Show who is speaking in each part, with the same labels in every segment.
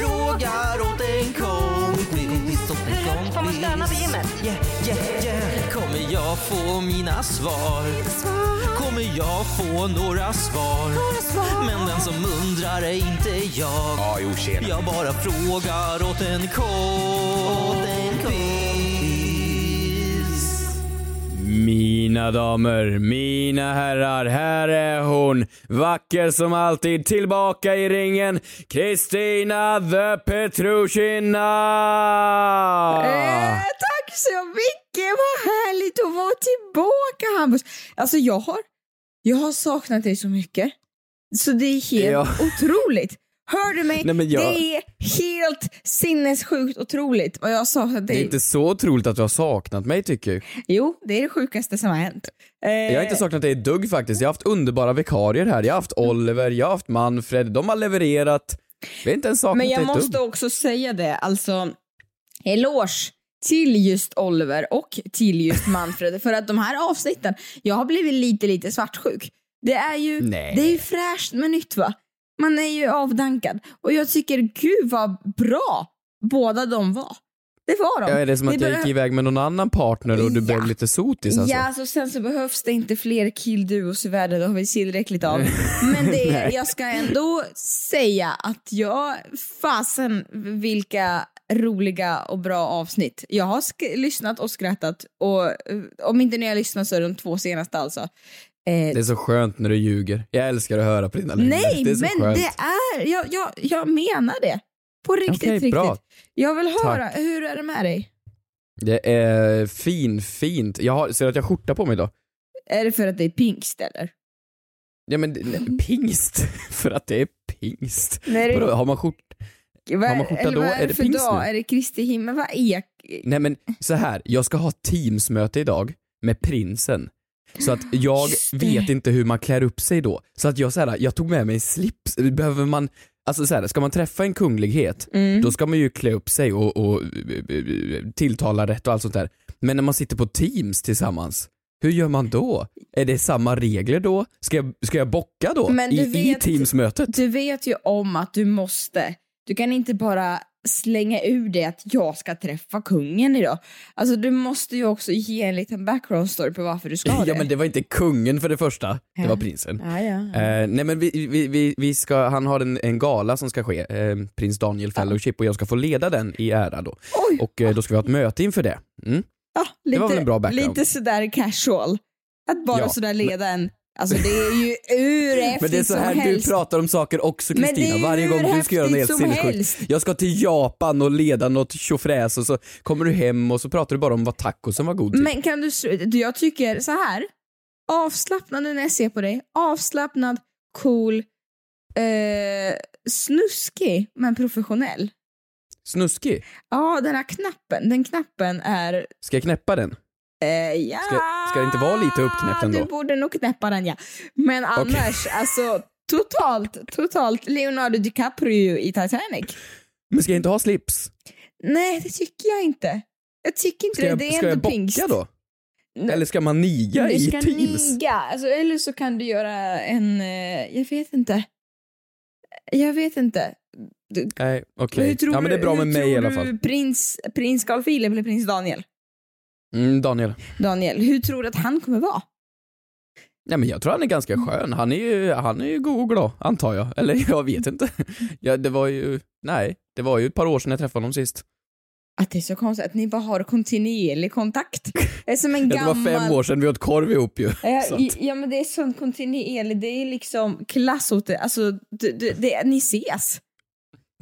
Speaker 1: Frågar åt en kompis.
Speaker 2: Får man stöna på gymmet?
Speaker 1: Yeah, yeah, yeah. Kommer jag få mina svar? Kommer jag få några svar? Men den som undrar är inte jag. Jag bara frågar åt en kompis.
Speaker 3: Mina damer, mina herrar, här är hon, vacker som alltid, tillbaka i ringen, Kristina the Petrushina!
Speaker 4: Eh, tack så mycket, vad härligt att vara tillbaka Hampus. Alltså jag har, jag har saknat dig så mycket. Så det är helt
Speaker 3: Ja.
Speaker 4: otroligt. Hör du mig?
Speaker 3: Nej, jag-
Speaker 4: Det är helt sinnessjukt otroligt vad jag har saknat
Speaker 3: Det
Speaker 4: dig.
Speaker 3: är inte så otroligt att du har saknat mig tycker jag.
Speaker 4: Jo, det är det sjukaste som har hänt. Eh,
Speaker 3: Jag har inte saknat dig ett dugg faktiskt. Jag har haft underbara vikarier här. Jag har haft Oliver, jag har haft Manfred, de har levererat. Vi har inte ens saknat
Speaker 4: Men
Speaker 3: dig
Speaker 4: jag måste
Speaker 3: dugg.
Speaker 4: också säga det, alltså eloge till just Oliver och till just Manfred för att de här avsnitten, jag har blivit lite lite svartsjuk. Det är ju,
Speaker 3: Nej.
Speaker 4: det är ju fräscht med nytt va? Man är ju avdankad och jag tycker gud vad bra båda de var. Det var de.
Speaker 3: Ja, är det som att
Speaker 4: Det
Speaker 3: jag gick iväg med någon annan partner och du
Speaker 4: Ja.
Speaker 3: blev lite sotis alltså?
Speaker 4: Ja, så sen så behövs det inte fler killduos i världen, det har vi tillräckligt av. Men det är, jag ska ändå säga att jag, fasen vilka roliga och bra avsnitt. Jag har lyssnat och skrattat och eh, om inte ni har lyssnat så är det de två senaste alltså. Eh,
Speaker 3: Det är så skönt när du ljuger. Jag älskar att höra på dina lögner.
Speaker 4: nej,
Speaker 3: det är
Speaker 4: men
Speaker 3: skönt.
Speaker 4: det är, jag, jag, jag menar det. På riktigt,
Speaker 3: Okej,
Speaker 4: riktigt.
Speaker 3: bra.
Speaker 4: Jag vill
Speaker 3: Tack.
Speaker 4: höra, hur är det med dig?
Speaker 3: Det är fin, fint. Jag har, ser du att jag har skjorta på mig idag?
Speaker 4: Är det för att det är pingst eller?
Speaker 3: Ja men nej, pingst, för att det är pingst.
Speaker 4: Nej, det-
Speaker 3: har man skjort...
Speaker 4: Vad,
Speaker 3: Har man skjorta då?
Speaker 4: vad
Speaker 3: Är
Speaker 4: är det
Speaker 3: det
Speaker 4: för
Speaker 3: pingst
Speaker 4: dag?
Speaker 3: nu?
Speaker 4: Är det Kristi himmel? Vad är
Speaker 3: Nej men så här, jag ska ha teamsmöte idag med prinsen. Så att jag vet inte hur man klär upp sig då. Så att jag så här, jag tog med mig slips. Behöver man, alltså så här, ska man träffa en kunglighet,
Speaker 4: Mm.
Speaker 3: då ska man ju klä upp sig och, och tilltala rätt och allt sånt där. Men när man sitter på teams tillsammans, hur gör man då? Är det samma regler då? Ska jag, ska jag bocka då? I, I teamsmötet?
Speaker 4: Du vet ju om att du måste. Du kan inte bara slänga ur det att jag ska träffa kungen idag. Alltså du måste ju också ge en liten background story på varför du ska det.
Speaker 3: Ja men det var inte kungen för det första, det var prinsen.
Speaker 4: Ja, ja.
Speaker 3: Eh, nej men vi, vi, vi, vi ska, han har en, en gala som ska ske, eh, prins Daniel Fellowship och jag ska få leda den i ära då.
Speaker 4: Oj!
Speaker 3: Och eh, då ska vi ha ett möte inför det. Mm.
Speaker 4: ja, lite,
Speaker 3: var väl en bra background.
Speaker 4: Lite sådär casual. Att bara
Speaker 3: Ja,
Speaker 4: sådär leda en, alltså det är ju hur häftigt
Speaker 3: Men det är så här du pratar om saker också Kristina, varje gång du ska göra något helt sinnessjukt. Jag ska till Japan och leda något tjofräs och så kommer du hem och så pratar du bara om vad tacosen var god typ.
Speaker 4: Men kan du, jag tycker så här. avslappnad när jag ser på dig, avslappnad, cool, eh, snuskig men professionell.
Speaker 3: Snuskig?
Speaker 4: Ja, den här knappen, den knappen är...
Speaker 3: Ska jag knäppa den?
Speaker 4: Eh, ja,
Speaker 3: Ska- ska det inte vara lite uppknäppt ändå?
Speaker 4: Du borde nog knäppa den ja. Men annars, alltså totalt, totalt Leonardo DiCaprio i Titanic.
Speaker 3: Men ska jag inte ha slips?
Speaker 4: Nej, det tycker jag inte. Jag tycker inte
Speaker 3: Ska
Speaker 4: det.
Speaker 3: jag,
Speaker 4: det är
Speaker 3: ska jag bocka
Speaker 4: pingst.
Speaker 3: då? Eller ska man niga
Speaker 4: Du
Speaker 3: i
Speaker 4: ska
Speaker 3: teams?
Speaker 4: niga, alltså, eller så kan du göra en, eh, jag vet inte. Jag vet inte. Du,
Speaker 3: Nej, okej.
Speaker 4: tror
Speaker 3: Ja men det är bra med mig i alla fall.
Speaker 4: Prins, prins Carl Philip eller prins Daniel?
Speaker 3: Mm, Daniel.
Speaker 4: Daniel, hur tror du att han kommer vara?
Speaker 3: Nej men jag tror han är ganska skön. Han är ju, han är ju god och glad, antar jag. Eller jag vet inte. Ja, det var ju, nej, det var ju ett par år sedan jag träffade honom sist.
Speaker 4: Att det är så konstigt att ni bara har kontinuerlig kontakt. Det är som en
Speaker 3: Ja, det
Speaker 4: gammal...
Speaker 3: var fem år sedan vi åt korv ihop ju.
Speaker 4: Ja,
Speaker 3: Så
Speaker 4: ja men det är sån kontinuerlig, det är liksom klassot, alltså det, det, det, ni ses.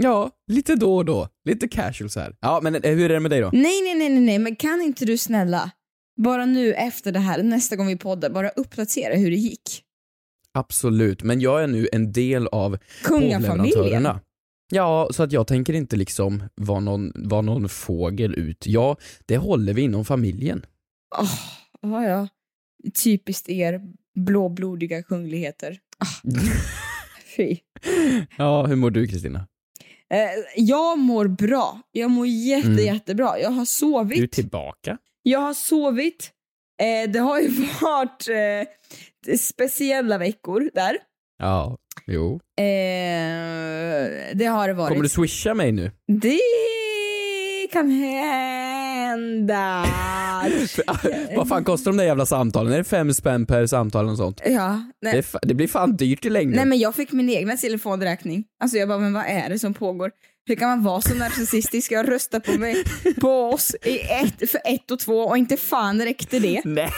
Speaker 3: Ja, lite då och då. Lite casual så här. Ja, men eh, hur är det med dig då?
Speaker 4: Nej, nej, nej, nej, nej, men kan inte du snälla, bara nu efter det här, nästa gång vi poddar, bara uppdatera hur det gick.
Speaker 3: Absolut, men jag är nu en del av
Speaker 4: Kungafamiljen.
Speaker 3: Ja, så att jag tänker inte liksom vara någon, vara någon fågel ut. Ja, det håller vi inom familjen.
Speaker 4: Åh, ja, ja. Typiskt er blåblodiga kungligheter. Ah. Fy.
Speaker 3: Ja, hur mår du Kristina?
Speaker 4: Eh, jag mår bra. Jag mår jätte,
Speaker 3: Mm.
Speaker 4: jättebra. Jag har sovit.
Speaker 3: Du är tillbaka.
Speaker 4: Jag har sovit. Eh, det har ju varit eh, speciella veckor där.
Speaker 3: Ja, jo.
Speaker 4: Det har det varit.
Speaker 3: Kommer du swisha mig nu?
Speaker 4: Det kan hända.
Speaker 3: Vad fan kostar de där jävla samtalen? Är det fem spänn per samtal och sånt?
Speaker 4: ja.
Speaker 3: Det, det blir fan dyrt i längden.
Speaker 4: Nej men jag fick min egna telefonräkning. Alltså jag bara, men vad är det som pågår? Hur kan man vara så narcissistisk? Jag röstar på mig, på oss i ett, för ett och två och inte fan räckte det.
Speaker 3: Nej!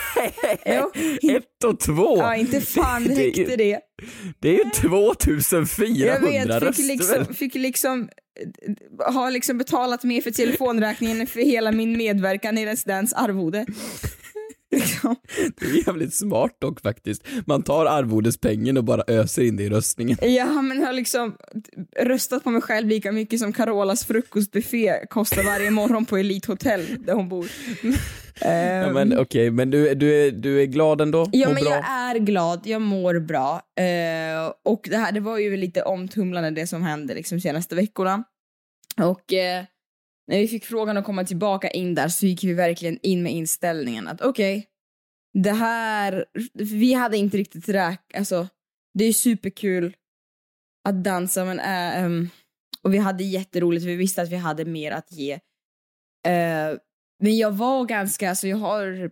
Speaker 4: Jo.
Speaker 3: Ett och två!
Speaker 4: Ja, inte fan
Speaker 3: Det
Speaker 4: räckte det.
Speaker 3: Det är ju 2400
Speaker 4: Jag vet,
Speaker 3: röster
Speaker 4: fick liksom, fick liksom eh, har liksom betalat mer för telefonräkningen för hela min medverkan i Let's Dance arvode. Liksom.
Speaker 3: Det är jävligt smart dock faktiskt. Man tar arvodespengen och bara öser in det i röstningen.
Speaker 4: Ja, men jag har liksom röstat på mig själv lika mycket som Carolas frukostbuffé kostar varje morgon på Elite Hotel där hon bor.
Speaker 3: Ja, men okej, men du, du, är, du är glad ändå?
Speaker 4: Ja
Speaker 3: Mår
Speaker 4: men
Speaker 3: bra?
Speaker 4: jag är glad, jag mår bra. Eh, och det här det var ju lite omtumlande det som hände liksom senaste veckorna. Och eh, när vi fick frågan att komma tillbaka in där så gick vi verkligen in med inställningen att okej, det här, vi hade inte riktigt räknat, alltså det är superkul att dansa men äh, um, och vi hade jätteroligt, vi visste att vi hade mer att ge. Uh, men jag var ganska, alltså jag har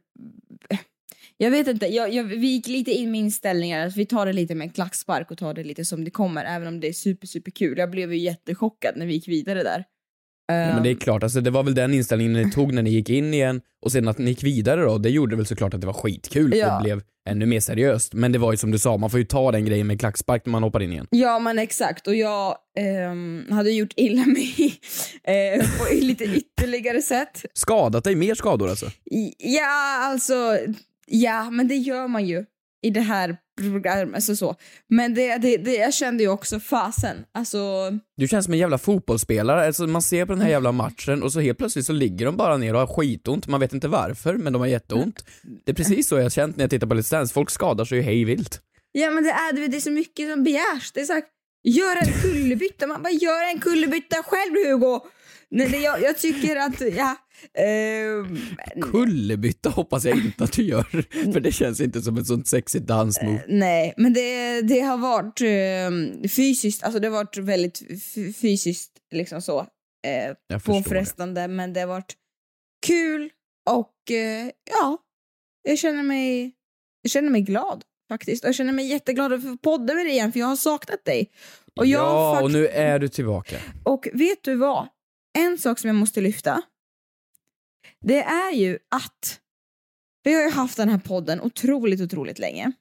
Speaker 4: jag vet inte, jag, jag, vi gick lite in med inställningar att vi tar det lite med en klackspark och tar det lite som det kommer, även om det är super, super kul. Jag blev ju jättechockad när vi gick vidare där.
Speaker 3: Ja, men det är klart, alltså, det var väl den inställningen ni tog när ni gick in igen och sen att ni gick vidare då, det gjorde väl såklart att det var skitkul
Speaker 4: Ja.
Speaker 3: och blev ännu mer seriöst. Men det var ju som du sa, man får ju ta den grejen med klackspark när man hoppar in igen.
Speaker 4: Ja men exakt och jag ehm, hade gjort illa mig eh, på lite ytterligare sätt.
Speaker 3: Skadat dig, mer skador alltså?
Speaker 4: Ja alltså, ja men det gör man ju i det här programmet, alltså så. Men det, det, det, jag kände ju också fasen, alltså
Speaker 3: Du känns som en jävla fotbollsspelare, alltså man ser på den här jävla matchen och så helt plötsligt så ligger de bara ner och har skitont, man vet inte varför men de har jätteont. Det är precis så jag har känt när jag tittar på Let's Dance, folk skadar sig ju hej vilt.
Speaker 4: Ja men det är, det är så mycket som begärs. Det är så här, gör en kullerbytta. Man bara, gör en kullerbytta själv Hugo! Nej, det, jag, jag tycker att, ja. Ehm,
Speaker 3: Kullerbytta hoppas jag inte att du gör, för det känns inte som ett sånt sexigt dansmove.
Speaker 4: nej, men det, det har varit eh, fysiskt, alltså det har varit väldigt fysiskt liksom så.
Speaker 3: Jag förstår det.
Speaker 4: men det har varit kul och eh, ja, jag känner mig, jag känner mig glad faktiskt. Och jag känner mig jätteglad att få podda med dig igen för jag har saknat dig. Och
Speaker 3: ja, och nu är du tillbaka.
Speaker 4: Och vet du vad? En sak som jag måste lyfta. Det är ju att vi har ju haft den här podden otroligt, otroligt länge.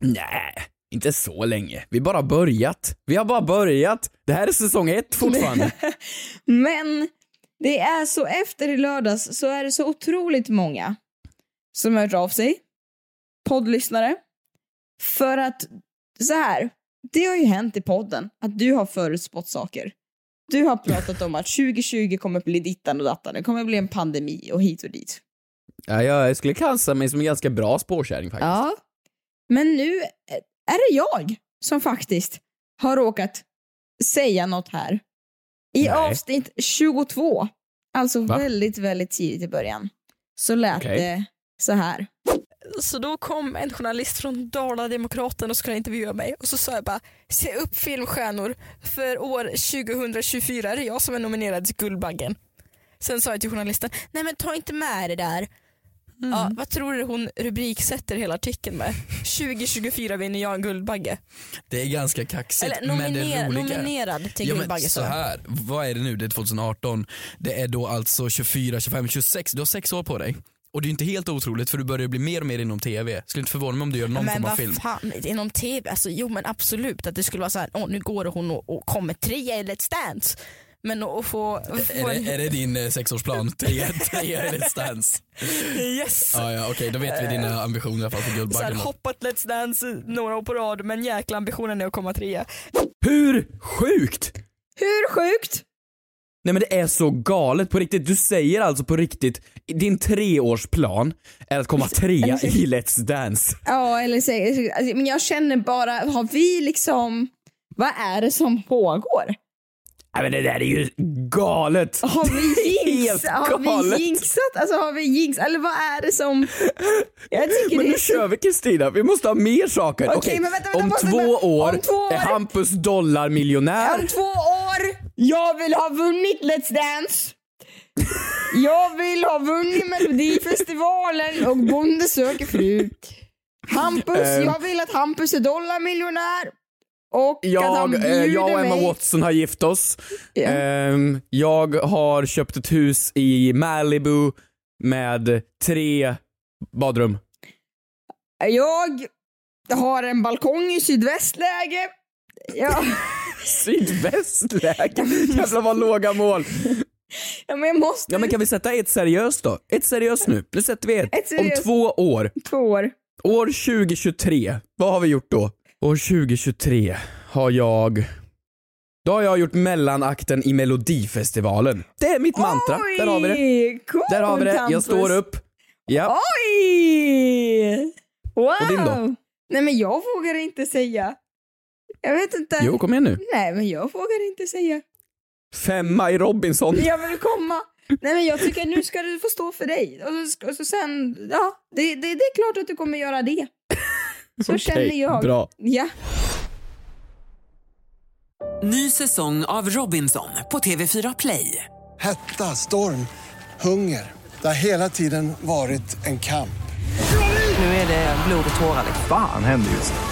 Speaker 3: Nej, inte så länge. Vi har bara börjat. Vi har bara börjat. Det här är säsong ett fortfarande.
Speaker 4: Men det är så efter i lördags så är det så otroligt många som har hört av sig. Poddlyssnare. För att så här, det har ju hänt i podden att du har förutspått saker. Du har pratat om att 2020 kommer bli dittan och dattan. Det kommer bli en pandemi och hit och dit.
Speaker 3: ja, jag skulle klassa mig som en ganska bra spårkärring faktiskt.
Speaker 4: Ja. Men nu är det jag som faktiskt har råkat säga något här. I
Speaker 3: Nej.
Speaker 4: avsnitt 22, alltså
Speaker 3: Va?
Speaker 4: väldigt, väldigt tidigt i början, så lät
Speaker 3: Okej.
Speaker 4: det så här.
Speaker 2: Så då kom en journalist från Dala-Demokraten och skulle intervjua mig och så sa jag bara se upp filmstjärnor för år 2024 är det jag som är nominerad till Guldbaggen. Sen sa jag till journalisten, nej men ta inte med det där. Ja, vad tror du hon rubriksätter hela artikeln med? 2024 vinner jag en Guldbagge.
Speaker 5: Det är ganska kaxigt.
Speaker 2: Eller
Speaker 5: men det är-
Speaker 2: nominerad till
Speaker 5: Ja,
Speaker 2: Guldbagge
Speaker 5: så här, vad är det nu? Det är 2018. Det är då alltså 24, 25, 26. Du har sex år på dig. Och det är inte helt otroligt för du börjar bli mer och mer inom TV. Skulle inte förvåna mig om du gör någon
Speaker 2: men
Speaker 5: form av
Speaker 2: vad
Speaker 5: film.
Speaker 2: fan, inom TV, alltså, jo men absolut att det skulle vara så här, åh nu går hon och, och kommer trea i Let's Dance. Men att få... få
Speaker 5: Är
Speaker 2: en-
Speaker 5: det, är det din eh, sexårsplan? Tre, tre är Let's Dance.
Speaker 2: Yes!
Speaker 5: Ja, ja, okej, då vet vi dina ambitioner i alla fall för Guldbaggen.
Speaker 2: hoppat Let's Dance några år på rad men jäkla ambitionen är att komma trea.
Speaker 3: Hur sjukt
Speaker 4: Hur sjukt?
Speaker 3: Nej men det är så galet på riktigt. Du säger alltså på riktigt, din treårsplan är att komma trea i Let's Dance.
Speaker 4: Ja, eller så, alltså, men jag känner bara, har vi liksom, vad är det som pågår?
Speaker 3: Nej men det där är ju galet.
Speaker 4: Har vi, jinx, har vi jinxat? Alltså har vi jinx, eller vad är det som... Jag tycker
Speaker 3: Men
Speaker 4: det
Speaker 3: nu
Speaker 4: är så...
Speaker 3: kör vi Kristina, vi måste ha mer saker.
Speaker 4: Okej,
Speaker 3: Okej,
Speaker 4: men vänta, vänta,
Speaker 3: om,
Speaker 4: måste-
Speaker 3: två
Speaker 4: men-
Speaker 3: år
Speaker 4: om två år-
Speaker 3: är Hampus dollarmiljonär.
Speaker 4: Om två jag vill ha vunnit Let's Dance. Jag vill ha vunnit Melodifestivalen och Bonde söker fru. Hampus,
Speaker 3: Ehm.
Speaker 4: jag vill att Hampus är dollarmiljonär. Och att han
Speaker 3: Jag,
Speaker 4: bjuder
Speaker 3: eh, jag och Emma
Speaker 4: mig.
Speaker 3: Watson har gift oss. Ehm, jag har köpt ett hus i Malibu med tre badrum.
Speaker 4: Jag har en balkong i sydvästläge. Ja.
Speaker 3: Sydvästläge. Jävlar vad låga mål.
Speaker 4: ja, men jag måste...
Speaker 3: Ja men kan vi sätta ett seriöst då? Ett seriöst nu. Nu sätter vi ett.
Speaker 4: Ett seriöst.
Speaker 3: Om två år.
Speaker 4: Två år.
Speaker 3: År 2023. Vad har vi gjort då? År 2023 har jag då har jag gjort mellanakten i melodifestivalen. Det är mitt mantra. Där har vi det.
Speaker 4: Oj, Coolt,
Speaker 3: Där har vi det. Jag står upp. Ja.
Speaker 4: Oj! Wow!
Speaker 3: Och din då?
Speaker 4: Nej men jag vågar inte säga. Jag vet inte.
Speaker 3: Jo, kom igen nu.
Speaker 4: Nej men jag vågar inte säga.
Speaker 3: Femma i Robinson.
Speaker 4: Jag vill komma. Nej men jag tycker nu ska du få stå för dig. Och så, och så sen, ja, det, det, det är klart att du kommer göra det. Så
Speaker 3: Okej,
Speaker 4: känner jag.
Speaker 3: bra.
Speaker 4: Ja.
Speaker 6: Ny säsong av Robinson på TV4 Play.
Speaker 7: Hetta, storm, hunger. Det har hela tiden varit en kamp.
Speaker 6: Nu är det blod och tårar. liksom.
Speaker 8: Fan händer just nu.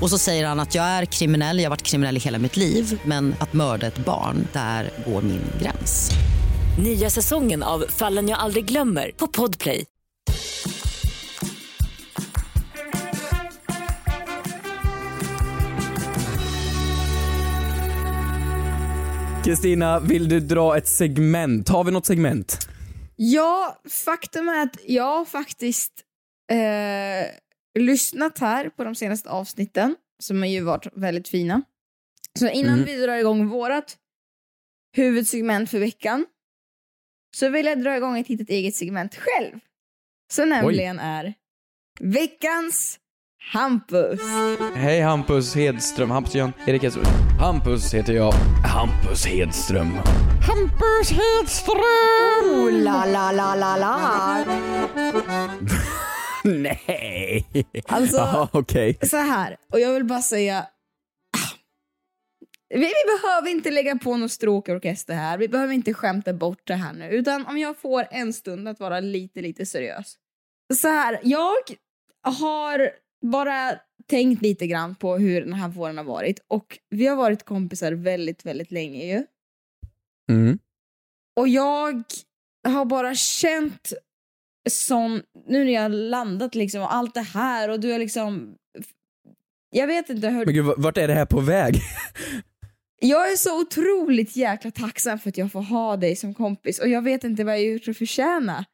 Speaker 9: Och så säger han att jag är kriminell, jag har varit kriminell i hela mitt liv men att mörda ett barn, där går min gräns.
Speaker 10: Nya säsongen av Fallen jag aldrig glömmer på Podplay.
Speaker 3: Kristina, vill du dra ett segment? Har vi något segment?
Speaker 4: Ja, faktum är att jag faktiskt eh, lyssnat här på de senaste avsnitten som har ju varit väldigt fina. Så innan
Speaker 3: Mm.
Speaker 4: vi drar igång vårat huvudsegment för veckan så vill jag dra igång ett litet eget segment själv. Som nämligen är veckans Hampus.
Speaker 3: Hej Hampus Hedström, Hampus Jan Erik Hedström. Hampus heter jag. Hampus Hedström. Hampus Hedström!
Speaker 4: Oh, la, la, la, la, la.
Speaker 3: Nej!
Speaker 4: Alltså-
Speaker 3: Jaha, okej.
Speaker 4: Så här, och jag vill bara säga... ah, Vi, vi behöver inte lägga på någon stråkorkester här, vi behöver inte skämta bort det här nu, utan om jag får en stund att vara lite, lite seriös. Så här, jag har bara tänkt lite grann på hur den här våren har varit och vi har varit kompisar väldigt, väldigt länge ju.
Speaker 3: Mm.
Speaker 4: Och jag har bara känt sån, nu när jag har landat liksom och allt det här och du har liksom, jag vet inte hur,
Speaker 3: Men gud, vart är det här på väg?
Speaker 4: jag är så otroligt jäkla tacksam för att jag får ha dig som kompis och jag vet inte vad jag gjort för att förtjäna.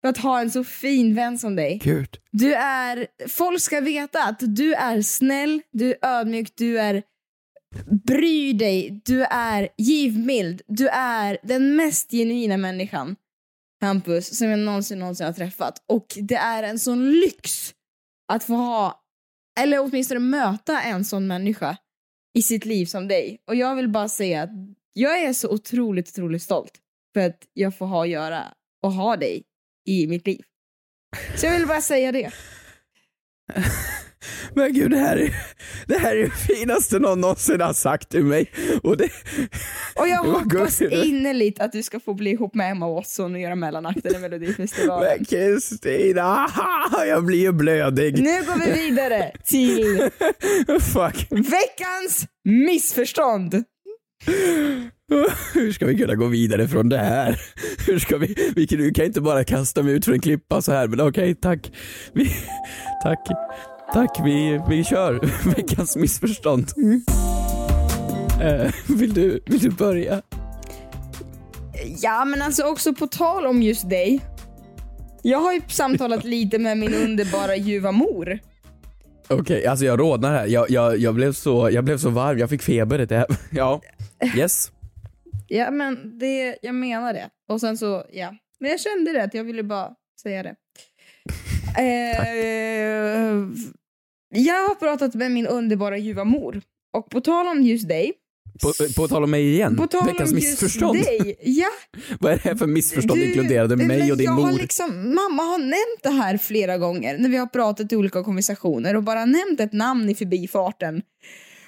Speaker 4: För att ha en så fin vän som dig.
Speaker 3: Gud.
Speaker 4: Du är, folk ska veta att du är snäll, du är ödmjuk, du är bryr dig, du är givmild, du är den mest genuina människan, Hampus, som jag någonsin, någonsin har träffat. Och det är en sån lyx att få ha, eller åtminstone möta en sån människa i sitt liv som dig. Och jag vill bara säga att jag är så otroligt, otroligt stolt för att jag får ha att göra och ha dig i mitt liv. Så jag vill bara säga det.
Speaker 3: Men gud, det här är, det här är det finaste någon någonsin har sagt till mig. Och det,
Speaker 4: Och jag hoppas innerligt att du ska få bli ihop med Emma Watson och göra mellanakten i Melodifestivalen.
Speaker 3: Men Kristina, jag blir ju blödig.
Speaker 4: Nu går vi vidare till
Speaker 3: Fuck.
Speaker 4: veckans missförstånd.
Speaker 3: Hur ska vi kunna gå vidare från det här? Hur ska vi, vi kan, du kan inte bara kasta mig ut för en klippa så här, men okej, tack. Vi, tack. Tack, vi, vi kör veckans missförstånd. Eh, vill, du, vill du börja?
Speaker 4: Ja men alltså också på tal om just dig. Jag har ju samtalat lite med min underbara ljuva mor.
Speaker 3: Okej, alltså jag rodnar här. Jag, jag, jag, blev så, jag blev så varm, jag fick feber. Det här. Ja, yes.
Speaker 4: Ja men det, jag menar det. Och sen så, ja. Men jag kände det, att jag ville bara säga det. Eh, jag har pratat med min underbara ljuva mor. Och på tal om just dig.
Speaker 3: På, på tal om mig igen,
Speaker 4: På tal
Speaker 3: veckans
Speaker 4: om just
Speaker 3: missförstånd.
Speaker 4: dig. Ja,
Speaker 3: Vad är det här för missförstånd
Speaker 4: Du,
Speaker 3: inkluderade mig och din
Speaker 4: jag
Speaker 3: mor?
Speaker 4: Har liksom, mamma har nämnt det här flera gånger när vi har pratat i olika konversationer och bara nämnt ett namn i förbifarten.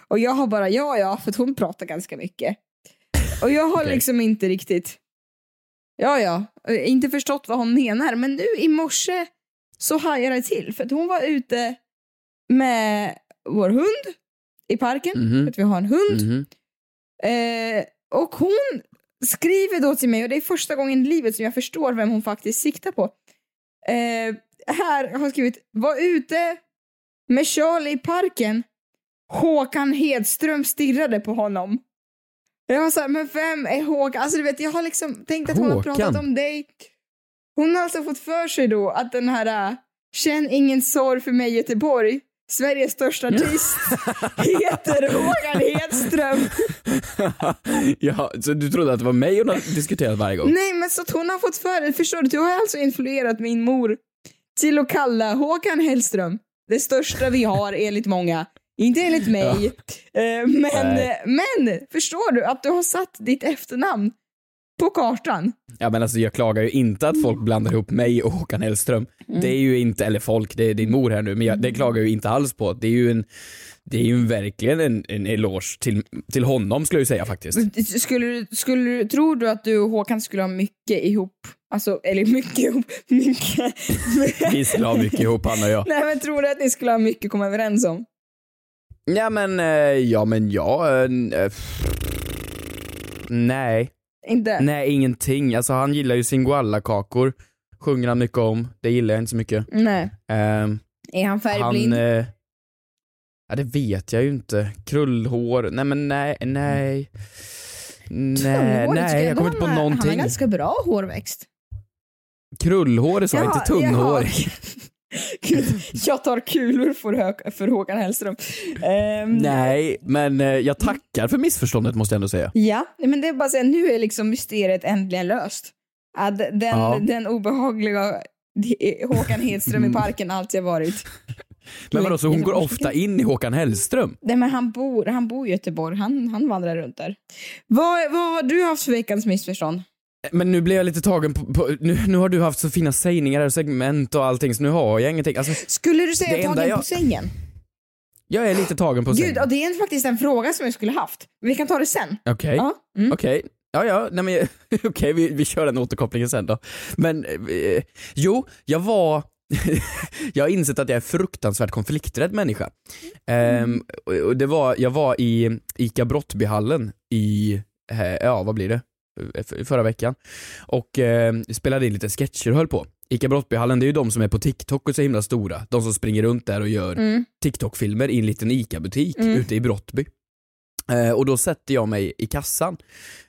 Speaker 4: Och jag har bara ja, ja, för att hon pratar ganska mycket. Och jag har
Speaker 11: Okej.
Speaker 4: liksom inte riktigt, ja, ja, inte förstått vad hon menar. Men nu i morse så hajade det till för att hon var ute med vår hund i parken, för att vi har en hund.
Speaker 3: Mhm.
Speaker 4: Eh, och hon skriver då till mig, och det är första gången i livet som jag förstår vem hon faktiskt siktar på. Eh, här har hon skrivit, var ute med Charlie i parken. Håkan Hedström stirrade på honom. Jag var såhär, men vem är Håkan? Alltså du vet, jag har liksom tänkt att hon har
Speaker 11: Håkan?
Speaker 4: pratat om dig. Hon har alltså fått för sig då att den här Känn ingen sorg för mig Göteborg, Sveriges största artist, heter Håkan Hedström.
Speaker 3: ja, så du trodde att det var mig hon hade diskuterat varje gång?
Speaker 4: Nej men så att hon har fått för dig, förstår du? Du har alltså influerat min mor till att kalla Håkan Hellström det största vi har enligt många. Inte enligt mig. Eh, men,
Speaker 3: Nej.
Speaker 4: men förstår du att du har satt ditt efternamn på kartan?
Speaker 3: Ja men alltså jag klagar ju inte att folk blandar ihop mig och Håkan Hellström.
Speaker 4: Mm.
Speaker 3: Det är ju inte, eller folk, det är din mor här nu, men jag, det klagar jag ju inte alls på. Det är ju en, det är ju verkligen en, en eloge till, till honom skulle jag säga faktiskt.
Speaker 4: Skulle, skulle, tror du att du och Håkan skulle ha mycket ihop? Alltså, eller mycket ihop, mycket.
Speaker 3: Vi skulle ha mycket ihop han och jag.
Speaker 4: Nej men tror du att ni skulle ha mycket att komma överens om?
Speaker 3: Ja men, eh, ja men ja, eh, eh, nej.
Speaker 4: Inte?
Speaker 3: Nej ingenting, alltså han gillar ju singoalla-kakor, sjunger han mycket om, det gillar jag inte så mycket.
Speaker 4: Nej.
Speaker 3: Ehm,
Speaker 4: Är han färgblind?
Speaker 3: Han, eh, ja det vet jag ju inte. Krullhår, nej men nej, nej. Nej, nej jag kommer inte på
Speaker 4: han ha- Han
Speaker 3: någonting.
Speaker 4: har ganska bra hårväxt.
Speaker 3: Krullhår sa jag,
Speaker 4: Jaha,
Speaker 3: inte tunnhår.
Speaker 4: jaha. Gud, jag tar kulor för, Hö- för Håkan Hellström. Ehm,
Speaker 3: Nej, men eh, jag tackar för missförståndet måste jag ändå säga.
Speaker 4: Ja, men det är bara att nu är liksom mysteriet äntligen löst. Att den,
Speaker 3: Ja.
Speaker 4: den obehagliga Håkan Hedström i parken alltid har varit.
Speaker 3: Men vadå, så hon går ofta in i Håkan Hellström?
Speaker 4: Nej men han bor, han bor i Göteborg, han, han vandrar runt där. Vad, vad har du haft för veckans missförstånd?
Speaker 3: Men nu blev jag lite tagen på, på nu, nu har du haft så fina sägningar och segment och allting så nu har jag ingenting. Alltså,
Speaker 4: Skulle du säga tagen
Speaker 3: jag-
Speaker 4: på sängen?
Speaker 3: Jag är lite tagen på
Speaker 4: Gud,
Speaker 3: sängen.
Speaker 4: och det är faktiskt en fråga som jag skulle haft. Men vi kan ta det sen.
Speaker 3: Okej,
Speaker 4: Ja, mm.
Speaker 3: okej. Ja, ja, nej men okej, vi, vi kör den återkopplingen sen då. Men, eh, jo, jag var, jag har insett att jag är fruktansvärt konflikträdd människa. Ehm, och, och det var, jag var i ICA Brottbyhallen i, eh, ja vad blir det, förra veckan. Och eh, spelade in lite sketcher och höll på. ICA Brottbyhallen det är ju de som är på TikTok och så himla stora. De som springer runt där och gör
Speaker 4: Mm.
Speaker 3: TikTok-filmer i en liten ICA-butik
Speaker 4: Mm.
Speaker 3: ute i Brottby. Eh, och då sätter jag mig i kassan.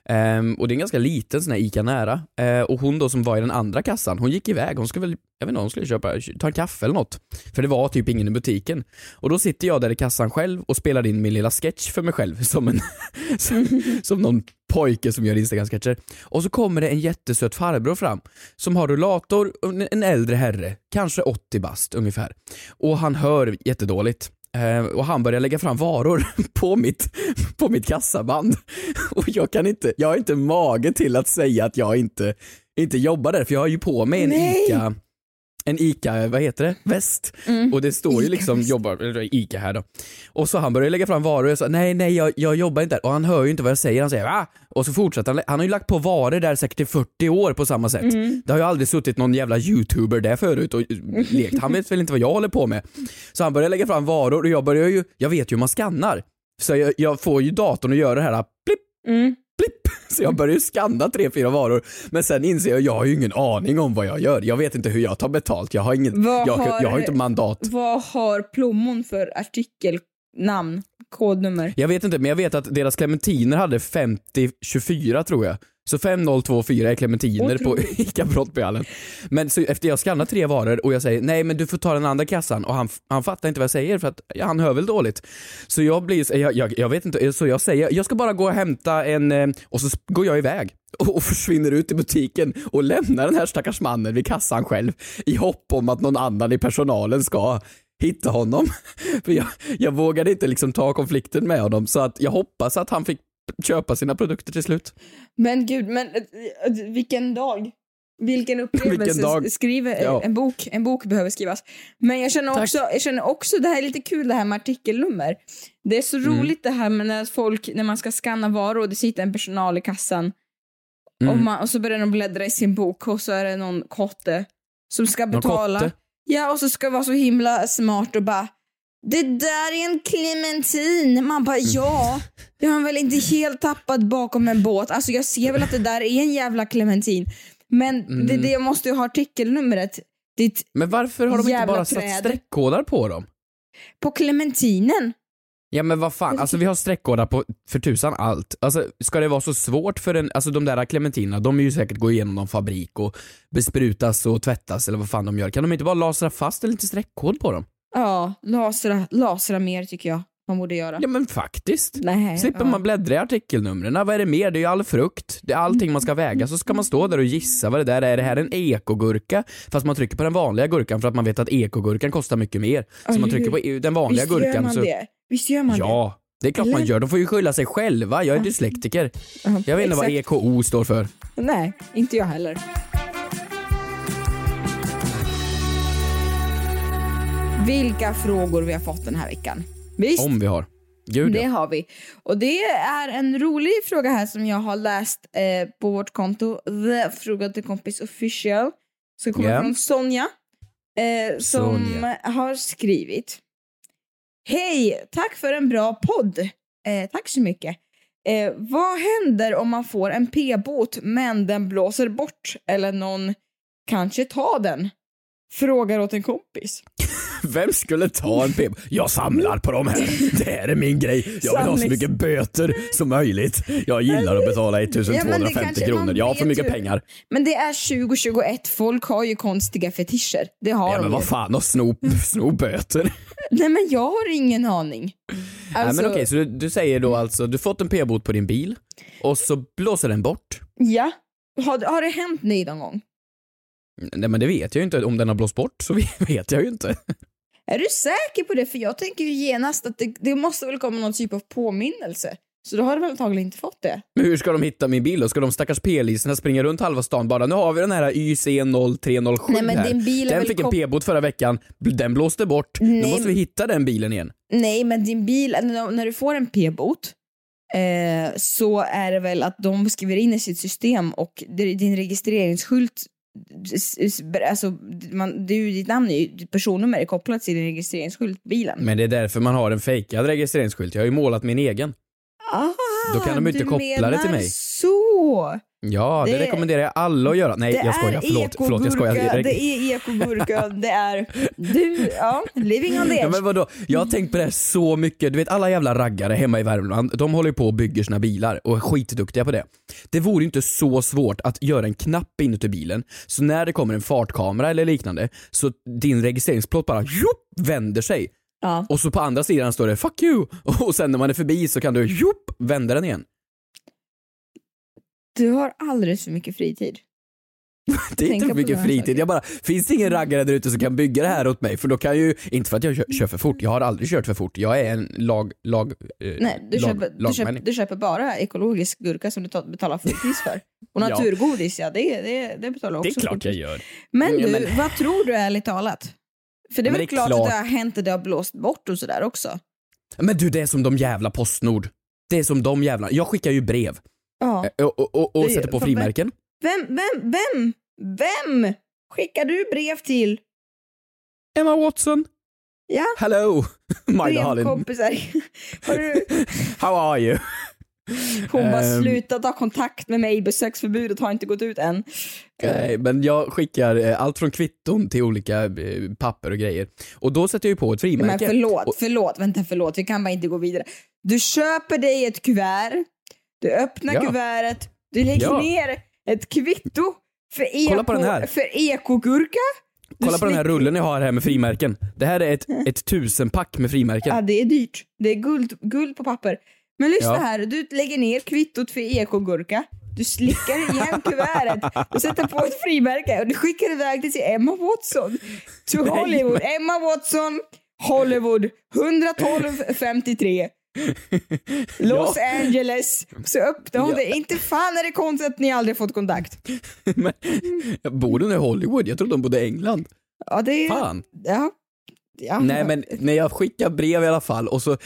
Speaker 3: Ehm, och det är en ganska liten sån här ICA nära. Eh, och hon då som var i den andra kassan, hon gick iväg. Hon skulle väl, jag vet inte, hon skulle köpa, ta en kaffe eller något. För det var typ ingen i butiken. Och då sitter jag där i kassan själv och spelar in min lilla sketch för mig själv som en, som, som någon pojke som gör Instagram-sketcher. Och så kommer det en jättesöt farbror fram som har rullator, en- äldre herre, kanske 80 bast ungefär. Och han hör jättedåligt. Eh, och han börjar lägga fram varor på mitt, på mitt kassaband. Och jag kan inte, jag har inte mage till att säga att jag inte, inte jobbar där för jag har ju på mig en
Speaker 4: Nej.
Speaker 3: ICA en ICA, vad heter det, väst.
Speaker 4: Mm.
Speaker 3: Och det står ju liksom jobbar, ICA här då. Och så han börjar lägga fram varor och jag sa nej nej jag, jag jobbar inte där. Och han hör ju inte vad jag säger, han säger va? Och så fortsätter han, han har ju lagt på varor där säkert i 40 år på samma sätt.
Speaker 4: Mm.
Speaker 3: Det har ju aldrig suttit någon jävla youtuber där förut och lekt, han vet väl inte vad jag håller på med. Så han börjar lägga fram varor och jag börjar ju, jag vet ju hur man skannar. Så jag, jag får ju datorn att göra det här, blipp,
Speaker 4: Mm.
Speaker 3: Blipp. Så jag börjar skanna tre, fyra varor. Men sen inser jag, jag har ju ingen aning om vad jag gör. Jag vet inte hur jag tar betalt. Jag har ingen,
Speaker 4: Vad
Speaker 3: jag,
Speaker 4: har-
Speaker 3: jag har inte mandat.
Speaker 4: Vad har plommon för artikelnamn? Kodnummer?
Speaker 3: Jag vet inte, men jag vet att deras clementiner hade 5024 tror jag. Så 5024 är clementiner på. ICA Brottbyhallen. Men så efter jag skannar tre varor och jag säger nej men du får ta den andra kassan och han, han fattar inte vad jag säger för att ja, han hör väl dåligt. Så jag blir, jag, jag, jag vet inte, så jag säger jag ska bara gå och hämta en, eh, och så går jag iväg och, och försvinner ut i butiken och lämnar den här stackars mannen vid kassan själv i hopp om att någon annan i personalen ska hitta honom. För jag, jag vågade inte liksom ta konflikten med honom så att jag hoppas att han fick köpa sina produkter till slut.
Speaker 4: Men gud, men eh, eh, vilken dag? Vilken upplevelse.
Speaker 3: Vilken dag.
Speaker 4: Skriv, eh,
Speaker 3: Ja.
Speaker 4: en, bok, en bok behöver skrivas. Men jag känner,
Speaker 3: Tack.
Speaker 4: också, jag känner också, det här är lite kul det här med artikelnummer. Det är så
Speaker 3: Mm.
Speaker 4: roligt det här med när folk, när man ska scanna varor och det sitter en personal i kassan
Speaker 3: Mm.
Speaker 4: och, man, och så börjar de bläddra i sin bok och så är det någon kotte som ska betala. Ja, och så ska vara så himla smart och bara det där är en clementin. Man bara ja, det har han väl inte helt tappat bakom en båt. Alltså jag ser väl att det där är en jävla clementin. Men
Speaker 3: Mm.
Speaker 4: det, det måste ju ha artikelnumret. Ditt
Speaker 3: Men varför har de inte bara satt
Speaker 4: träd.
Speaker 3: streckkodar på dem?
Speaker 4: på clementinen.
Speaker 3: Ja men vad fan, alltså vi har streckkodar på för tusan allt. Alltså ska det vara så svårt för en, alltså de där clementinerna, de är ju säkert gå igenom någon fabrik och besprutas och tvättas eller vad fan de gör. Kan de inte bara lasra fast en liten streckkod på dem?
Speaker 4: Ja, lasra, lasra mer tycker jag man borde göra.
Speaker 3: Ja men faktiskt.
Speaker 4: Nej,
Speaker 3: Slipper
Speaker 4: ja.
Speaker 3: man bläddra i artikelnumren. Vad är det mer? Det är ju all frukt. Det är allting man ska väga. Så ska man stå där och gissa vad det där är. Är det här en ekogurka? Fast man trycker på den vanliga gurkan för att man vet att ekogurkan kostar mycket mer. Så man trycker på den vanliga
Speaker 4: Visst
Speaker 3: gurkan.
Speaker 4: gör man
Speaker 3: så...
Speaker 4: det? Visst gör man det?
Speaker 3: Ja, det är klart man
Speaker 4: Eller?
Speaker 3: gör. De får ju skylla sig själva. Jag är dyslektiker. Jag vet inte vad
Speaker 4: exakt.
Speaker 3: EKO står för.
Speaker 4: Nej, inte jag heller. Vilka frågor vi har fått den här veckan. Visst,
Speaker 3: Om vi har. Gud
Speaker 4: det
Speaker 3: ja.
Speaker 4: har vi. Och det är en rolig fråga här som jag har läst eh, på vårt konto, The Fråga till kompis official. Som kommer
Speaker 3: Ja.
Speaker 4: från Sonja. Eh, som
Speaker 3: Sonja.
Speaker 4: har skrivit. Hej, tack för en bra podd. Eh, tack så mycket. Eh, vad händer om man får en p-bot men den blåser bort eller någon kanske tar den? Frågar åt en kompis.
Speaker 3: Vem skulle ta en p Jag samlar på de här. Det här är min grej. Jag vill ha så mycket böter som möjligt. Jag gillar att betala
Speaker 4: Ja, men det
Speaker 3: 1250
Speaker 4: kanske-
Speaker 3: kronor. Jag har för mycket
Speaker 4: ju-
Speaker 3: pengar.
Speaker 4: Men det är 2021, folk har ju konstiga fetischer. Det har
Speaker 3: Ja
Speaker 4: de
Speaker 3: men
Speaker 4: ju.
Speaker 3: vad fan, och sno, sno böter.
Speaker 4: Nej men jag har ingen aning. Alltså,
Speaker 3: Nej men okej, så du, du säger då alltså, du fått en p-bot på din bil och så blåser den bort.
Speaker 4: Ja. Har, har det hänt dig någon gång?
Speaker 3: Nej men det vet jag ju inte. Om den har blåst bort så vet jag ju inte.
Speaker 4: Är du säker på det? För jag tänker ju genast att det, det måste väl komma någon typ av påminnelse. Så då har du väl antagligen inte fått det?
Speaker 3: Men hur ska de hitta min bil då? Ska de stackars p-listerna springa runt halva stan bara nu har vi den här YC0307
Speaker 4: Nej, men
Speaker 3: här.
Speaker 4: din bil
Speaker 3: Den fick en p-bot förra veckan, den blåste bort. Nu
Speaker 4: Nej,
Speaker 3: måste vi hitta den bilen igen.
Speaker 4: Nej, men din bil, när du får en p-bot eh, så är det väl att de skriver in i sitt system och din registreringsskylt Alltså, man, ju, ditt namn är ju, ditt personnummer är kopplat till din registreringsskylt, bilen.
Speaker 3: Men det är därför man har en fejkad registreringsskylt. Jag har ju målat min egen.
Speaker 4: Ah,
Speaker 3: Då kan de inte
Speaker 4: du
Speaker 3: koppla det till mig.
Speaker 4: så!
Speaker 3: Ja, det,
Speaker 4: Det-
Speaker 3: rekommenderar jag alla att göra. Nej, jag skojar. Förlåt, förlåt, jag skojar.
Speaker 4: det är ekogurka, det är du, ja, living on the
Speaker 3: Ja,
Speaker 4: edge.
Speaker 3: men vadå? Jag har tänkt på det här så mycket. Du vet alla jävla raggare hemma i Värmland, de håller ju på och bygger sina bilar och är skitduktiga på det. Det vore inte så svårt att göra en knapp inuti bilen, så när det kommer en fartkamera eller liknande, så din registreringsplåt bara jup, vänder sig.
Speaker 4: Ja.
Speaker 3: Och så på andra sidan står det 'fuck you' och sen när man är förbi så kan du jup, vända den igen.
Speaker 4: Du har alldeles för mycket fritid.
Speaker 3: Det är inte för mycket fritid. Jag bara, finns det ingen raggare där ute som kan bygga det här åt mig? För då kan ju, inte för att jag kör, kör för fort, jag har aldrig kört för fort. Jag är en lag, lag, eh,
Speaker 4: Nej, du,
Speaker 3: lag,
Speaker 4: köper, du, köper, du köper bara ekologisk gurka som du betalar fullpris för. Och naturgodis, ja det, det, det betalar
Speaker 3: Det
Speaker 4: också
Speaker 3: är klart
Speaker 4: fullpris.
Speaker 3: jag gör.
Speaker 4: Men du,
Speaker 3: men-
Speaker 4: vad tror du ärligt talat? För det är
Speaker 3: Men
Speaker 4: väl
Speaker 3: det är
Speaker 4: klart, att
Speaker 3: klart.
Speaker 4: det har hänt att det har blåst bort och sådär också.
Speaker 3: Men du, det är som de jävla Postnord. Det är som de jävla, jag skickar ju brev
Speaker 4: Ja.
Speaker 3: eh, och, och, och, och sätter på frimärken.
Speaker 4: Vem, vem, vem, vem skickar du brev till?
Speaker 3: Emma Watson.
Speaker 4: Ja,
Speaker 3: Hello, my darling.
Speaker 4: brevkompisar. Har du,
Speaker 3: How are you?
Speaker 4: Hon bara
Speaker 3: Ehm.
Speaker 4: sluta ta kontakt med mig, besöksförbudet har inte gått ut än.
Speaker 3: Nej, men jag skickar eh, allt från kvitton till olika eh, papper och grejer. Och då sätter jag ju på ett
Speaker 4: Men
Speaker 3: frimärke.
Speaker 4: förlåt,
Speaker 3: Och,
Speaker 4: förlåt, vänta förlåt, vi kan bara inte gå vidare. Du köper dig ett kuvert, du öppnar
Speaker 3: Ja.
Speaker 4: kuvertet, du lägger
Speaker 3: Ja.
Speaker 4: ner ett kvitto för, eko,
Speaker 3: Kolla på den här.
Speaker 4: för ekogurka. Du
Speaker 3: kolla på den här rullen jag har här med frimärken. Det här är ett, ett tusenpack med frimärken.
Speaker 4: Ja, det är dyrt. Det är guld, guld på papper. Men lyssna
Speaker 3: Ja.
Speaker 4: här, du lägger ner kvittot för ekogurka, du slickar igen kuvertet, du sätter på ett frimärke och du skickar iväg det till Emma Watson. To Hollywood. Emma Watson, Hollywood, 11253. Los Angeles. Så öppnar hon
Speaker 3: Ja.
Speaker 4: det. Inte fan är det konstigt att ni aldrig fått kontakt.
Speaker 3: Men, bor hon i Hollywood? Jag trodde hon bodde i England.
Speaker 4: Ja, det är...
Speaker 3: Fan.
Speaker 4: Ja. ja.
Speaker 3: Nej men när jag skickar brev i alla fall och så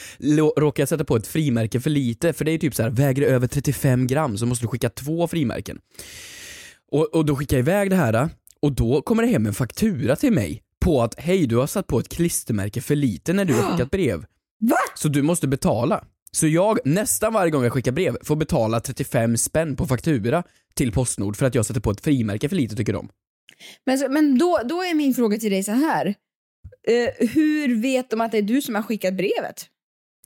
Speaker 3: råkar jag sätta på ett frimärke för lite, för det är typ så här, väger det över 35 gram så måste du skicka två frimärken. Och, och då skickar jag iväg det här och då kommer det hem en faktura till mig på att hej du har satt på ett klistermärke för lite när du har skickat brev.
Speaker 4: Va?
Speaker 3: Så du måste betala. Så jag, nästan varje gång jag skickar brev, får betala 35 spänn på faktura till Postnord för att jag sätter på ett frimärke för lite tycker de.
Speaker 4: Men, så, men då, då är min fråga till dig så här. Eh, hur vet de att det är du som har skickat brevet?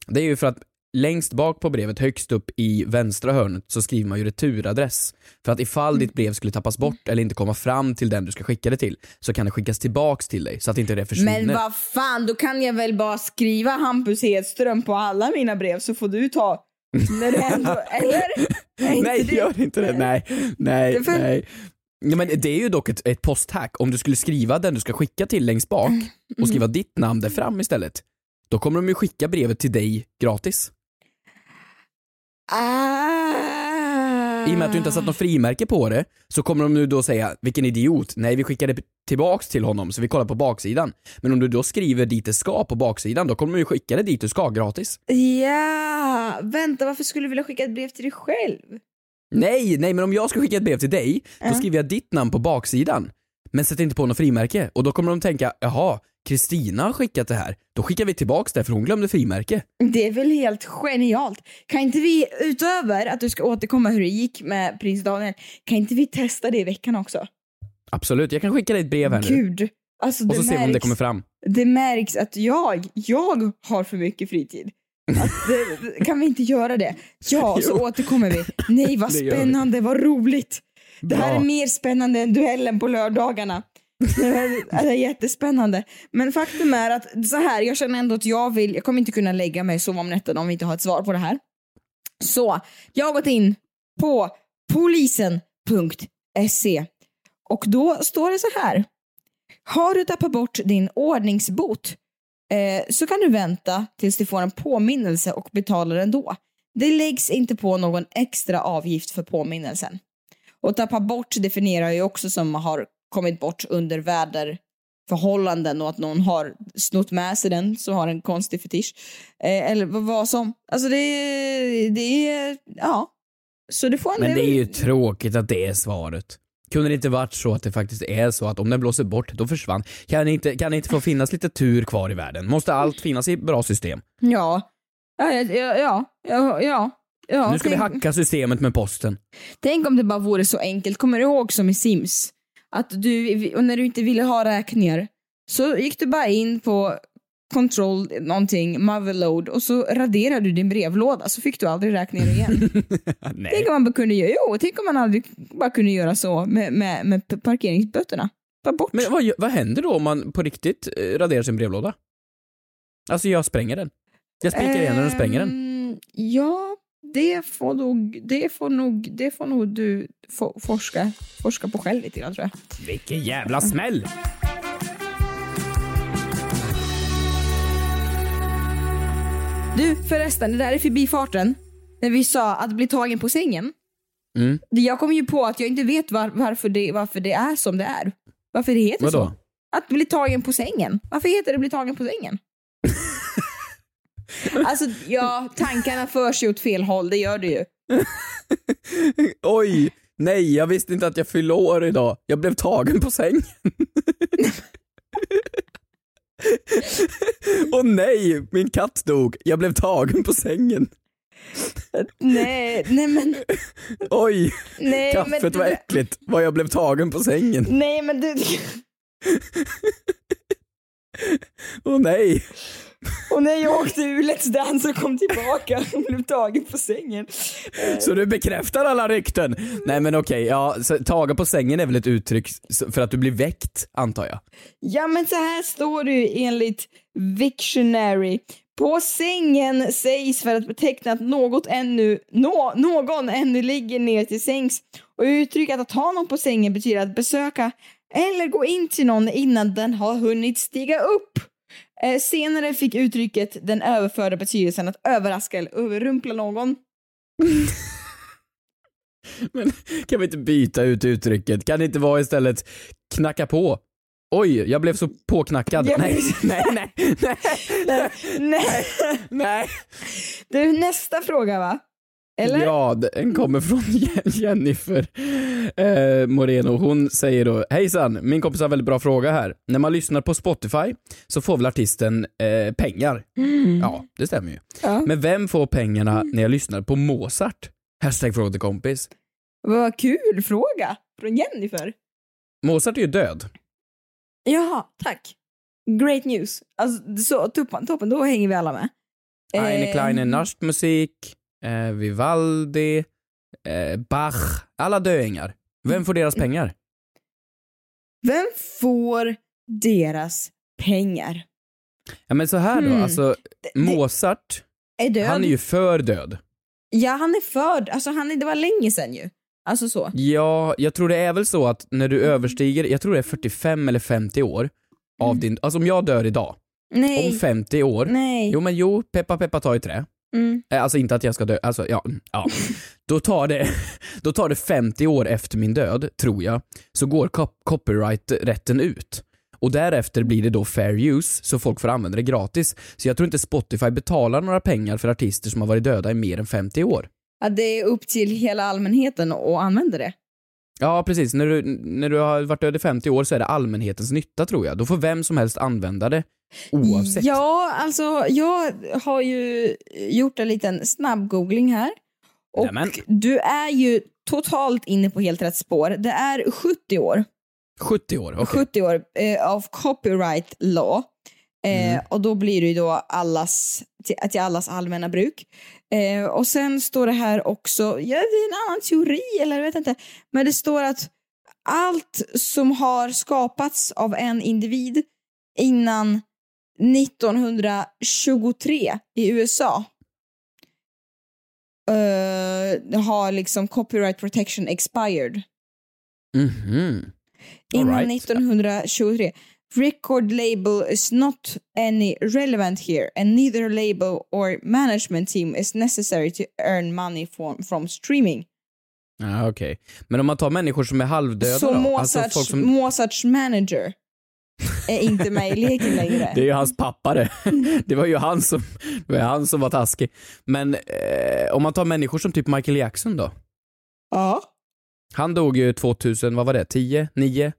Speaker 3: Det är ju för att längst bak på brevet, högst upp i vänstra hörnet, så skriver man ju returadress. För att ifall ditt brev skulle tappas bort eller inte komma fram till den du ska skicka det till, så kan det skickas tillbaks till dig så att inte det försvinner.
Speaker 4: Men vad fan, då kan jag väl bara skriva Hampus Hedström på alla mina brev så får du ta när det ändå, eller?
Speaker 3: Nej,
Speaker 4: det-
Speaker 3: gör inte det. Nej, nej,
Speaker 4: Det för-
Speaker 3: nej. Ja, men det är ju dock ett, ett posthack. Om du skulle skriva den du ska skicka till längst bak
Speaker 4: Mm.
Speaker 3: och skriva ditt namn där fram istället, då kommer de ju skicka brevet till dig gratis.
Speaker 4: Ah.
Speaker 3: I och med att du inte har satt något frimärke på det så kommer de nu då säga vilken idiot, nej vi skickar det tillbaks till honom så vi kollar på baksidan. Men om du då skriver dit det ska på baksidan då kommer de ju skicka det dit du ska gratis.
Speaker 4: Ja, vänta varför skulle du vilja skicka ett brev till dig själv?
Speaker 3: Nej, nej men om jag ska skicka ett brev till dig, då skriver jag ditt namn på baksidan. Men sätt inte på något frimärke och då kommer de tänka, jaha, Kristina har skickat det här, då skickar vi tillbaks det för hon glömde frimärke.
Speaker 4: Det är väl helt genialt. Kan inte vi, utöver att du ska återkomma hur det gick med prins Daniel, kan inte vi testa det i veckan också?
Speaker 3: Absolut, jag kan skicka dig ett brev här nu.
Speaker 4: Gud. Alltså,
Speaker 3: Och så ser vi om det kommer fram.
Speaker 4: Det märks att jag, jag har för mycket fritid. Det, kan vi inte göra det? Ja, så
Speaker 3: Jo.
Speaker 4: återkommer vi. Nej vad spännande, vad roligt. Det här
Speaker 3: Bra.
Speaker 4: är mer spännande än duellen på lördagarna. Det är, det är jättespännande. Men faktum är att så här, jag känner ändå att jag vill, jag kommer inte kunna lägga mig och sova om nätterna om vi inte har ett svar på det här. Så, jag har gått in på polisen.se och då står det så här. Har du tappat bort din ordningsbot eh, så kan du vänta tills du får en påminnelse och betala den då. Det läggs inte på någon extra avgift för påminnelsen. Och tappa bort definierar ju också som har kommit bort under väderförhållanden och att någon har snott med sig den som har en konstig fetisch. Eh, eller vad, som. Alltså det är, det är, ja. Så du får en
Speaker 3: Men det är ju tråkigt att det är svaret. Kunde det inte varit så att det faktiskt är så att om den blåser bort, då försvann. Kan det inte, kan det inte få finnas lite tur kvar i världen? Måste allt finnas i bra system?
Speaker 4: Ja. Ja, ja, ja, ja, ja.
Speaker 3: nu ska vi
Speaker 4: tänk-
Speaker 3: hacka systemet med posten.
Speaker 4: Tänk om det bara vore så enkelt. Kommer du ihåg som i Sims? Att du, och när du inte ville ha räkningar så gick du bara in på control någonting, motherload och så raderade du din brevlåda så fick du aldrig räkningar igen. Tänk om man bara kunde göra, jo, tänk om man aldrig bara kunde göra så med, med, med parkeringsböterna. Ta bort.
Speaker 3: Men vad, vad händer då om man på riktigt eh, raderar sin brevlåda? Alltså jag spränger den. Jag spikar igen den och spränger den.
Speaker 4: Ehm, Ja, det får nog, det får nog, det får nog du få, forska, forska på själv lite grann tror jag.
Speaker 3: Vilken jävla smäll!
Speaker 4: Du förresten, det där är förbifarten. När vi sa att bli tagen på sängen.
Speaker 3: Mm.
Speaker 4: Jag kom ju på att jag inte vet var, varför, det, varför det är som det är. Varför det heter
Speaker 3: Vadå?
Speaker 4: så. Att bli tagen på sängen. Varför heter det bli tagen på sängen? Alltså ja, tankarna för sig åt fel håll, det gör det ju.
Speaker 3: Oj! Nej, jag visste inte att jag fyllde år idag. Jag blev tagen på sängen. Åh nej, min katt dog. Jag blev tagen på sängen.
Speaker 4: Nej, nej men,
Speaker 3: Oj,
Speaker 4: nej
Speaker 3: kaffet
Speaker 4: men,
Speaker 3: var äckligt. Vad jag blev tagen på sängen.
Speaker 4: nej men du,
Speaker 3: Åh nej.
Speaker 4: och när jag åkte ur Let's Dance och kom tillbaka och blev tagen på sängen.
Speaker 3: Så du bekräftar alla rykten? Nej men okej, ja, tagen på sängen är väl ett uttryck för att du blir väckt, antar jag?
Speaker 4: Ja men så här står det ju enligt Victionary. På sängen sägs för att beteckna att något ännu, nå, någon ännu ligger ner till sängs och uttrycket att ha någon på sängen betyder att besöka eller gå in till någon innan den har hunnit stiga upp. Eh, senare fick uttrycket den överförda betydelsen att överraska eller överrumpla någon.
Speaker 3: Men kan vi inte byta ut uttrycket? Kan det inte vara istället knacka på? Oj, jag blev så påknackad.
Speaker 4: Ja,
Speaker 3: nej,
Speaker 4: men-
Speaker 3: nej, nej, nej,
Speaker 4: Nej, nej.
Speaker 3: nej.
Speaker 4: Du, nästa fråga va? Eller?
Speaker 3: Ja, den kommer från Jennifer eh, Moreno. Hon säger då, hejsan, min kompis har en väldigt bra fråga här. När man lyssnar på Spotify så får väl artisten eh, pengar?
Speaker 4: Mm.
Speaker 3: Ja, det stämmer ju.
Speaker 4: Ja.
Speaker 3: Men vem får pengarna när jag lyssnar på Mozart? Hashtag fråga till kompis.
Speaker 4: Vad kul fråga från Jennifer.
Speaker 3: Mozart är ju död.
Speaker 4: Jaha, tack. Great news. Alltså, så, toppen, toppen, då hänger vi alla med.
Speaker 3: Eine
Speaker 4: Eh,
Speaker 3: kleine Nachtmusik, eh, Vivaldi, eh, Bach, alla döingar. Vem får deras pengar?
Speaker 4: Vem får deras pengar?
Speaker 3: Ja men så här då,
Speaker 4: Hmm.
Speaker 3: alltså Mozart,
Speaker 4: Är
Speaker 3: han är ju för död.
Speaker 4: Ja, han är förd. Alltså, han är, det var länge sedan ju. Alltså så.
Speaker 3: Ja, jag tror det är väl så att när du överstiger, jag tror det är 45 eller 50 år av din, alltså om jag dör idag,
Speaker 4: Nej.
Speaker 3: om 50 år,
Speaker 4: Nej.
Speaker 3: jo men jo, peppa peppa ta i trä.
Speaker 4: Mm.
Speaker 3: Eh, Alltså inte att jag ska dö, alltså ja, ja. Då tar det, då tar det 50 år efter min död, tror jag, så går cop- copyright-rätten ut. Och därefter blir det då fair use, så folk får använda det gratis. Så jag tror inte Spotify betalar några pengar för artister som har varit döda i mer än 50 år.
Speaker 4: Att det är upp till hela allmänheten att använda det.
Speaker 3: Ja precis, när du, när du har varit död i 50 år så är det allmänhetens nytta tror jag. Då får vem som helst använda det oavsett.
Speaker 4: Ja, alltså jag har ju gjort en liten snabb-googling här. Och
Speaker 3: Nämen.
Speaker 4: du är ju totalt inne på helt rätt spår. Det är 70 år.
Speaker 3: 70 år, okej.
Speaker 4: 70 år eh, av copyright law. Eh,
Speaker 3: Mm.
Speaker 4: Och då blir det ju då allas, till, till allas allmänna bruk. Eh, och sen står det här också, ja det är en annan teori eller jag vet inte, men det står att allt som har skapats av en individ innan 1923 i USA eh, har liksom copyright protection expired.
Speaker 3: Mhm.
Speaker 4: Innan
Speaker 3: All right.
Speaker 4: 1923. Record label is not any relevant here and neither label or management team is necessary to earn money from, from streaming.
Speaker 3: Ja, okej. Men om man tar människor som är halvdöda
Speaker 4: Så
Speaker 3: då?
Speaker 4: Mozarts,
Speaker 3: Alltså folk som...
Speaker 4: Mozarts manager är inte med i leken längre.
Speaker 3: Det är ju hans pappa det. Det var ju han som, det var han som var taskig. Men eh, om man tar människor som typ Michael Jackson då?
Speaker 4: Ja.
Speaker 3: Han dog ju 2000, vad var det? 10? 9?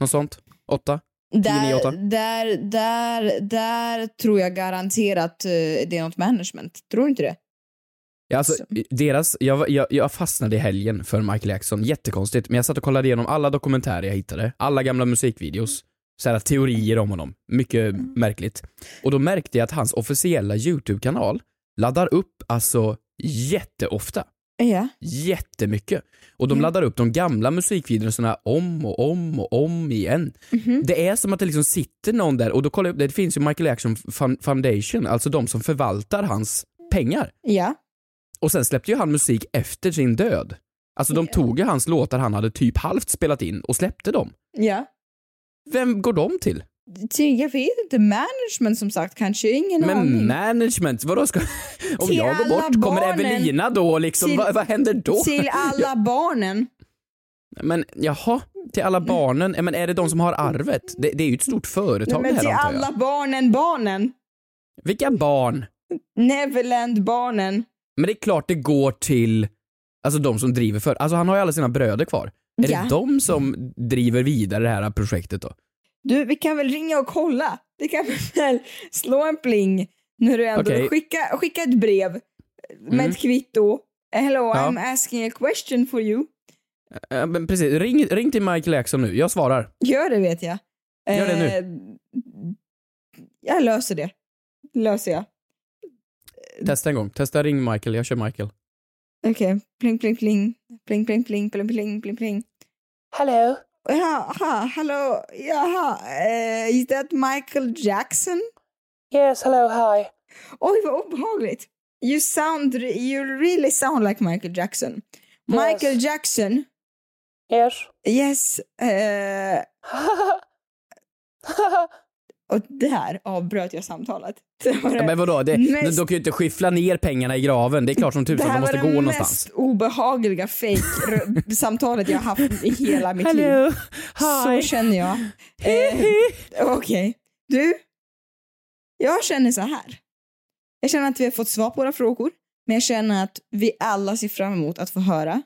Speaker 3: Något sånt? 8? 10, 9, 8?
Speaker 4: Där, där, där, där tror jag garanterat eh, det är något management. Tror du inte det?
Speaker 3: Ja, alltså, deras, jag, jag, jag fastnade i helgen för Michael Jackson, jättekonstigt. Men jag satt och kollade igenom alla dokumentärer jag hittade, alla gamla musikvideos, så här teorier om honom. Mycket märkligt. Och då märkte jag att hans officiella YouTube-kanal laddar upp alltså jätteofta.
Speaker 4: Ja.
Speaker 3: Jättemycket. Och de
Speaker 4: Mm.
Speaker 3: laddar upp de gamla musikvideorna om och om och om igen.
Speaker 4: Mhm.
Speaker 3: Det är som att det liksom sitter någon där och då kollar jag upp, det finns ju Michael Jackson Foundation, alltså de som förvaltar hans pengar.
Speaker 4: Ja.
Speaker 3: Och sen släppte ju han musik efter sin död. Alltså de tog ju hans låtar han hade typ halvt spelat in och släppte dem.
Speaker 4: Ja.
Speaker 3: Vem går de till?
Speaker 4: Till- Jag vet inte, management som sagt kanske, ingen
Speaker 3: Men
Speaker 4: aning.
Speaker 3: management, vadå ska... Om
Speaker 4: Till
Speaker 3: jag går bort, kommer
Speaker 4: barnen.
Speaker 3: Evelina då liksom?
Speaker 4: Till-
Speaker 3: vad, vad händer då?
Speaker 4: Till alla barnen.
Speaker 3: Men jaha, till alla barnen? Men är det de som har arvet? Det, det är ju ett stort företag
Speaker 4: Nej, men
Speaker 3: det
Speaker 4: till
Speaker 3: här jag.
Speaker 4: alla barnen, barnen.
Speaker 3: Vilka barn?
Speaker 4: Neverland-barnen.
Speaker 3: Men det är klart det går till Alltså de som driver för, alltså han har ju alla sina bröder kvar. Är
Speaker 4: Ja.
Speaker 3: det de som driver vidare det här projektet då?
Speaker 4: Du, vi kan väl ringa och kolla? Vi kan väl slå en pling när du ändå
Speaker 3: Okej.
Speaker 4: skicka, skicka ett brev. med
Speaker 3: Mm.
Speaker 4: ett kvitto. Hello,
Speaker 3: Ja.
Speaker 4: I'm asking a question for you.
Speaker 3: Eh, men precis, ring, ring till Michael Jackson nu, jag svarar.
Speaker 4: Gör det vet jag.
Speaker 3: Gör det nu.
Speaker 4: Eh, Jag löser det. Löser jag.
Speaker 3: Testa en gång, testa ring Michael, jag kör Michael.
Speaker 4: Okej, pling pling pling. Pling pling pling pling pling pling pling.
Speaker 11: Hello.
Speaker 4: Yeah, ha, hallå, jaha, uh, is that Michael Jackson?
Speaker 11: Yes, hello, hi.
Speaker 4: Oj, vad obehagligt. You sound, you really sound like Michael Jackson. Michael Jackson,
Speaker 11: Yes.
Speaker 4: yes. eh, och där avbröt jag samtalet. Det var
Speaker 3: Ja,
Speaker 4: det
Speaker 3: men vadå, det,
Speaker 4: mest-
Speaker 3: de kan ju inte skyffla ner pengarna i graven, det är klart som
Speaker 4: det
Speaker 3: tusan, de
Speaker 4: här
Speaker 3: måste
Speaker 4: var
Speaker 3: gå
Speaker 4: det
Speaker 3: någonstans.
Speaker 4: mest obehagliga fake-samtalet jag har haft i hela mitt
Speaker 3: Hello.
Speaker 4: liv. Så känner jag. Eh, Okej. Du, jag känner så här. Jag känner att vi har fått svar på våra frågor, men jag känner att vi alla ser fram emot att få höra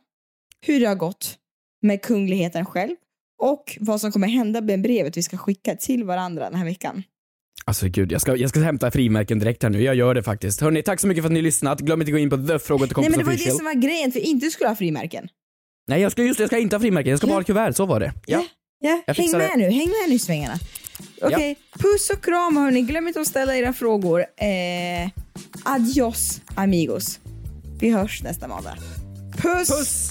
Speaker 4: hur det har gått med kungligheten själv och vad som kommer hända med brevet vi ska skicka till varandra den här veckan.
Speaker 3: Alltså gud, jag ska, jag ska hämta frimärken direkt här nu, jag gör det faktiskt. Hörni, tack så mycket för att ni lyssnat. Glöm inte att gå in på The Fråga till
Speaker 4: Nej men det var ju det som var grejen, vi inte skulle ha frimärken.
Speaker 3: Nej, jag ska, just jag ska inte ha frimärken, jag ska bara ha kuvert, så var det. Ja.
Speaker 4: Ja,
Speaker 3: Jag
Speaker 4: häng med
Speaker 3: det.
Speaker 4: nu, häng med nu i svängarna. Okej, puss och kram hörni. Glöm inte att ställa era frågor. Eh, adios amigos. Vi hörs nästa måndag. Puss!
Speaker 3: Puss!